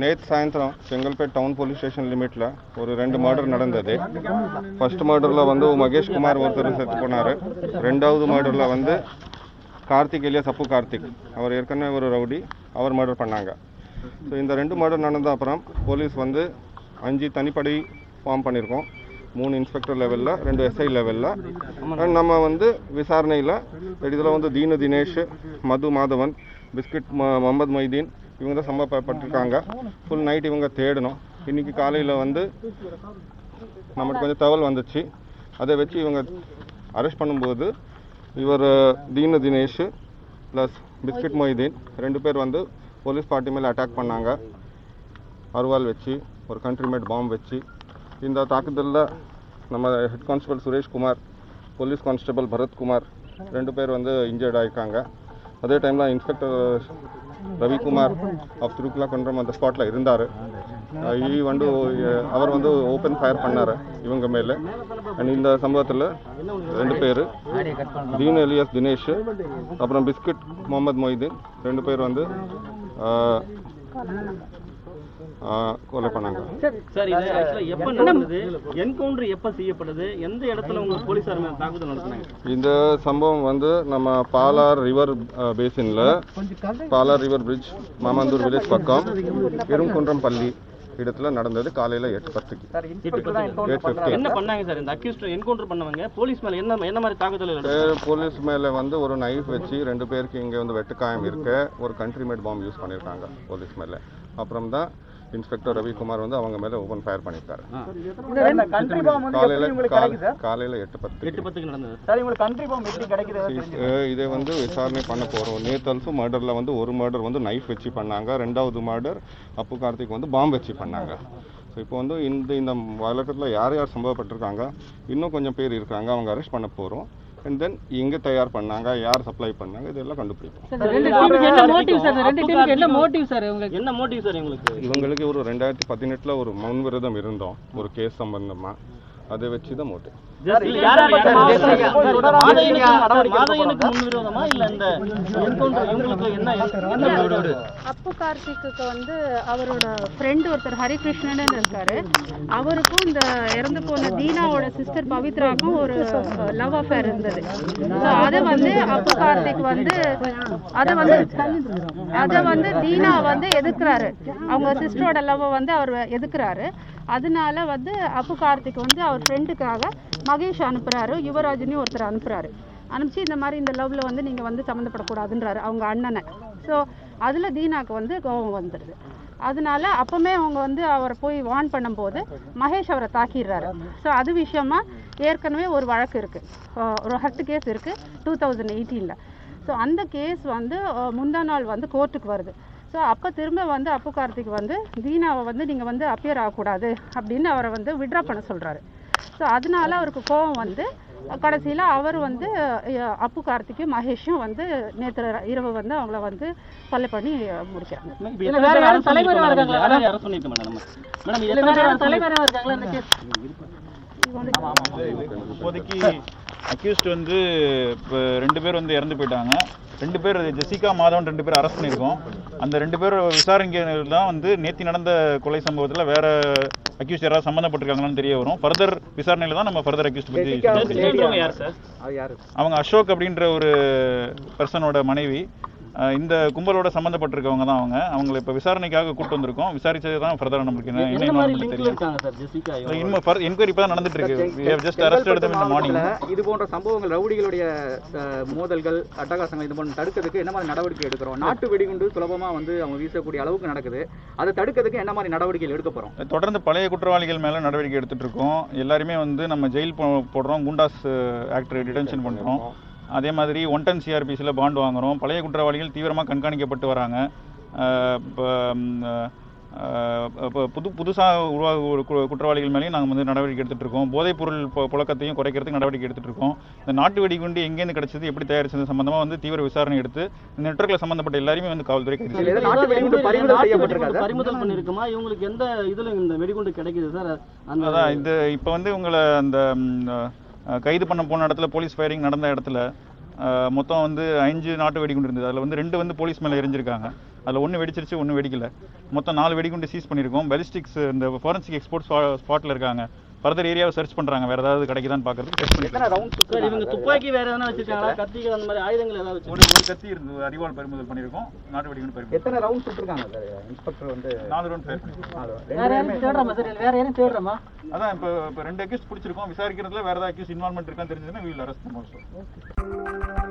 நேற்று சாயந்தரம் Chengalpet town police station லிமிட்டில் ஒரு ரெண்டு மர்டர் நடந்தது. ஃபர்ஸ்ட் மர்டரில் வந்து மகேஷ் குமார் ஒருத்தர் செத்து போனார். ரெண்டாவது மர்டரில் வந்து கார்த்திக் இல்லையா சப்பு கார்த்திக். அவர் ஏற்கனவே ஒரு ரவுடி அவர் மர்டர் பண்ணாங்க. ஸோ இந்த ரெண்டு மர்டர் நடந்த அப்புறம் போலீஸ் வந்து அஞ்சு தனிப்படை ஃபார்ம் பண்ணியிருக்கோம் மூணு இன்ஸ்பெக்டர் லெவலில் ரெண்டு எஸ்ஐ லெவலில் நம்ம வந்து விசாரணையில் இதில் வந்து தீனு தினேஷ் மது மாதவன் பிஸ்கட் ம முகமது மொய்தீன் இவங்க தான் சம்பவப்பட்டிருக்காங்க ஃபுல் நைட் இவங்க தேடணும். இன்னைக்கு காலையில் வந்து நமக்கு கொஞ்சம் தகவல் வந்துச்சு. அதை வச்சு இவங்க அரெஸ்ட் பண்ணும்போது இவர் தீனு தினேஷ் ப்ளஸ் பிஸ்கட் மொய்தீன் ரெண்டு பேர் வந்து போலீஸ் பார்ட்டி மேலே அட்டாக் பண்ணாங்க. அருவாள் வச்சு ஒரு கண்ட்ரிமேட் பாம்பு வச்சு. இந்த தாக்குதலில் நம்ம head constable Suresh Kumar police constable Bharathkumar ரெண்டு பேர் வந்து இன்ஜர்ட் ஆயிருக்காங்க. அதே டைமில் இன்ஸ்பெக்டர் ரவிக்குமார் ஆஃப் திருக்குலாக்குன்றம் அந்த ஸ்பாட்டில் இருந்தார். ஈ வந்து அவர் வந்து ஓப்பன் ஃபயர் பண்ணார் இவங்க மேலே. அண்ட் இந்த சம்பவத்தில் ரெண்டு பேர் தீன் எலியஸ் தினேஷ் அப்புறம் பிஸ்கட் முகமது மொய்தீன் ரெண்டு பேர் வந்து கொலை பண்ணாங்க. சார். இது ஆக்சுவலா எப்ப நடந்தது? என்கவுண்டர் எப்ப செய்யப்படுது எந்த இடத்துல உங்க போலீசார் மேல தாக்குதல் நடத்தினாங்க? இந்த சம்பவம் வந்து நம்ம Palar river பேசின்ல. Palar river bridge Mamandur village பக்கம் பெருங்குன்றம் பள்ளி இடத்துல நடந்தது காலையில எட்டு பத்துக்கு. என்ன பண்ணாங்க சார்? இந்த அக்யூஸ்ட் என்கவுண்டர் பண்ணவங்க போலீஸ் மேல என்ன என்ன மாதிரி தாக்குதல்? போலீஸ் மேல வந்து ஒரு நைஃப் வச்சு ரெண்டு பேருக்கு இங்க வந்து வெட்டுக்காயம் இருக்கு. ஒரு கண்ட்ரிமேட் பாம்பு யூஸ் பண்ணிருக்காங்க போலீஸ் மேல. அப்புறம் தான் இன்ஸ்பெக்டர் ரவிக்குமார் வந்து அவங்க மேல ஓபன் ஃபயர் பண்ணிருக்காரு கண்ட்ரி பாம் வந்து காலையில காலையில எட்டு பத்து எட்டு பத்துக்கு நடந்தது. சார் உங்களுக்கு கண்ட்ரி பாம் எப்படி கிடைக்குது? அஹ் இதை வந்து விசாரணை பண்ண போகிறோம் நேற்று ஆல்சோ மர்டரில் வந்து ஒரு மர்டர் வந்து நைஃப் வச்சு பண்ணாங்க. ரெண்டாவது மர்டர் அப்பு கார்த்திக் வந்து பாம்பு வச்சு பண்ணாங்க. ஸோ இப்போ வந்து இந்த இந்த வழக்கத்தில் யார் யார் சம்பவப்பட்டிருக்காங்க? இன்னும் கொஞ்சம் பேர் இருக்காங்க. அவங்க அரெஸ்ட் பண்ண போகிறோம் அண்ட் தென் எங்கே தயார் பண்ணாங்க யார் சப்ளை பண்ணாங்க இதெல்லாம் கண்டுபிடிப்போம். என்ன மோட்டிவ் சார்? ரெண்டு டீமுக்கு என்ன மோட்டிவ் சார் உங்களுக்கு? என்ன மோட்டிவ் சார் உங்களுக்கு இவங்களுக்கு ஒரு ரெண்டாயிரத்தி பதினெட்டில் ஒரு முன்விரதம் இருந்தோம் ஒரு கேஸ் சம்பந்தமாக அதை வச்சு தான் மோட்டிவ் அப்பு கார்த்திக்கு வந்து அவரோட ஃப்ரெண்ட் ஒருத்தர் ஹரிகிருஷ்ணன் இருக்காரு. அவருக்கும் இந்த இறந்து போன தீனாவோட சிஸ்டர் பவித்ராக்கும் ஒரு லவ் அஃபேர் இருந்தது. அதை வந்து அப்பு கார்த்திக் வந்து அதை வந்து அதை வந்து தீனா வந்து எதிர்க்கிறாரு. அவங்க சிஸ்டரோட லவ்வை வந்து அவர் எதிர்க்கிறாரு. அதனால வந்து அப்பு கார்த்திக் வந்து அவர் ஃப்ரெண்டுக்காக மகேஷ் அனுப்புகிறாரு யுவராஜ்னு ஒருத்தர் அனுப்புகிறாரு அனுப்பிச்சு இந்த மாதிரி இந்த லவ்வில் வந்து நீங்கள் வந்து சம்மந்தப்படக்கூடாதுன்றாரு அவங்க அண்ணனை. ஸோ அதில் தீனாக்கு வந்து கோபம் வந்துடுது அதனால அப்போவுமே அவங்க வந்து அவரை போய் வார்ன் பண்ணும்போது மகேஷ் அவரை தாக்கிடுறாரு. ஸோ அது விஷயமா ஏற்கனவே ஒரு வழக்கு இருக்குது ஒரு ஹர்ட் கேஸ் இருக்குது டூ தௌசண்ட் எயிட்டீனில் ஸோ அந்த கேஸ் வந்து முந்தா நாள் வந்து கோர்ட்டுக்கு வருது. ஸோ அப்போ திரும்ப வந்து அப்பு கார்த்திக் வந்து தீனாவை வந்து நீங்கள் வந்து அப்பியர் ஆகக்கூடாது அப்படின்னு அவரை வந்து விட்ரா பண்ண சொல்கிறாரு ஸோ அதனால அவருக்கு கோபம் வந்து கடைசியில் அவர் வந்து அப்பு கார்த்திக்கும் மகேஷும் வந்து நேற்று இரவு வந்து அவங்கள வந்து கொலை பண்ணி முடிக்கிறாங்க இப்போதைக்கு அக்யூஸ்ட் வந்து இப்போ ரெண்டு பேர் வந்து இறந்து போயிட்டாங்க. ரெண்டு பேர் ஜெசிகா மாதவன் ரெண்டு பேர் அரெஸ்ட் பண்ணியிருக்கோம். அந்த ரெண்டு பேர் விசாரணைகள் தான் வந்து நேத்தி நடந்த கொலை சம்பவத்தில் வேற அக்யூஸ்ட் யாராவது சம்மந்தப்பட்டிருக்காங்களான்னு தெரிய வரும். ஃபர்தர் விசாரணையில தான் நம்ம ஃபர்தர் அக்யூஸ்ட் பற்றி சொல்றவங்க யார் சார் அது யாரு? அவங்க அசோக் அப்படின்ற ஒரு பர்சனோட மனைவி. இந்த கும்பலோட சம்மந்தப்பட்டிருக்கவங்க தான் அவங்க. அவங்களை இப்போ விசாரணைக்காக கூட்டு வந்திருக்கோம். விசாரிச்சது தான் ஃபர்தராக நம்மளுக்கு என்ன இன்னும் என்கொயரி இப்போ தான் நடந்துட்டு இருக்கு. we have just arrested them in the morning. இது போன்ற சம்பவங்கள் ரவுடிகளுடைய மோதல்கள் அட்டகாசங்கள் இது போன்ற தடுக்கிறதுக்கு என்ன மாதிரி நடவடிக்கை எடுக்கிறோம்? நாட்டு வெடிகுண்டு சுலபமா வந்து அவங்க வீசக்கூடிய அளவுக்கு நடக்குது. அதை தடுக்கிறதுக்கு என்ன மாதிரி நடவடிக்கைகள் எடுக்க போறோம்? தொடர்ந்து பழைய குற்றவாளிகள் மேல நடவடிக்கை எடுத்துட்டு இருக்கோம். எல்லாருமே வந்து நம்ம ஜெயில் போடுறோம். குண்டாஸ் ஆக்டர் டிடென்ஷன் பண்றோம். அதே மாதிரி ஒன் டன் சிஆர்பிசியில் பாண்ட் வாங்குறோம். பழைய குற்றவாளிகள் தீவிரமாக கண்காணிக்கப்பட்டு வராங்க. இப்ப, இப்போ புது புதுசாக உருவாக குற்றவாளிகள் மேலேயும் நாங்கள் வந்து நடவடிக்கை எடுத்துட்டு இருக்கோம். போதைப் பொருள் பு- புழக்கத்தையும் குறைக்கிறதுக்கு நடவடிக்கை எடுத்துட்டு இருக்கோம். இந்த நாட்டு வெடிகுண்டு எங்கேருந்து கிடைச்சது எப்படி தயாரிச்சது சம்பந்தமா வந்து தீவிர விசாரணை எடுத்து இந்த நெட்வொர்க்கில் சம்பந்தப்பட்ட எல்லாருமே வந்து காவல்துறை பறிமுதல் பண்ணிருக்குமா? இவங்களுக்கு எந்த இதுல இந்த வெடிகுண்டு கிடைக்குது சார்? அதான் இந்த இப்போ வந்து உங்களை அந்த கைது பண்ண போன இடத்துல போலீஸ் ஃபயரிங் நடந்த இடத்துல மொத்தம் வந்து அஞ்சு நாட்டு வெடிகுண்டு இருந்தது. அதில் வந்து ரெண்டு வந்து போலீஸ் மேலே எரிஞ்சிருக்காங்க. அதில் ஒன்று வெடிச்சிருச்சு ஒன்று வெடிக்கல. மொத்தம் நாலு வெடிகுண்டு சீஸ் பண்ணியிருக்கோம். பெலிஸ்டிக்ஸ் இந்த ஃபாரன்சிக் எக்ஸ்போர்ட் ஸ்பாட்டில் இருக்காங்க. ஃபர்தர் ஏரியாவை சர்ச் பண்ணுறாங்க வேறு ஏதாவது கிடைக்குதான்னு பார்க்கறதுக்கு இவங்க துப்பாக்கி வேற எதனா வச்சிருக்காங்களா? கத்திகள் அந்த மாதிரி ஆயுதங்கள் ஏதாவது வச்சு ஒரு கத்தி இருந்து அறிவாள் பறிமுதல் பண்ணியிருக்கோம். நாட்டு வெடிகுண்டு பறிமுதல் எத்தனை ரவுண்ட் சுட்டிருக்காங்க? சார் இன்ஸ்பெக்டர் வந்து நாலு ரவுண்ட் ஃபயர் பண்ணியிருக்கோம். வேற யாரும் தேடுறோமா சார் வேற யாரும் தேடுறோமா? அதான் இப்போ இப்போ ரெண்டு அக்யூஸ் பிடிச்சிருக்கோம். விசாரிக்கிறதுல வேறு ஏதாவது அக்யூஸ் இன்வால்மெண்ட் இருக்கான்னு தெரிஞ்சதுன்னா வீல் அரெஸ்ட் பண்ணுவோம் சார்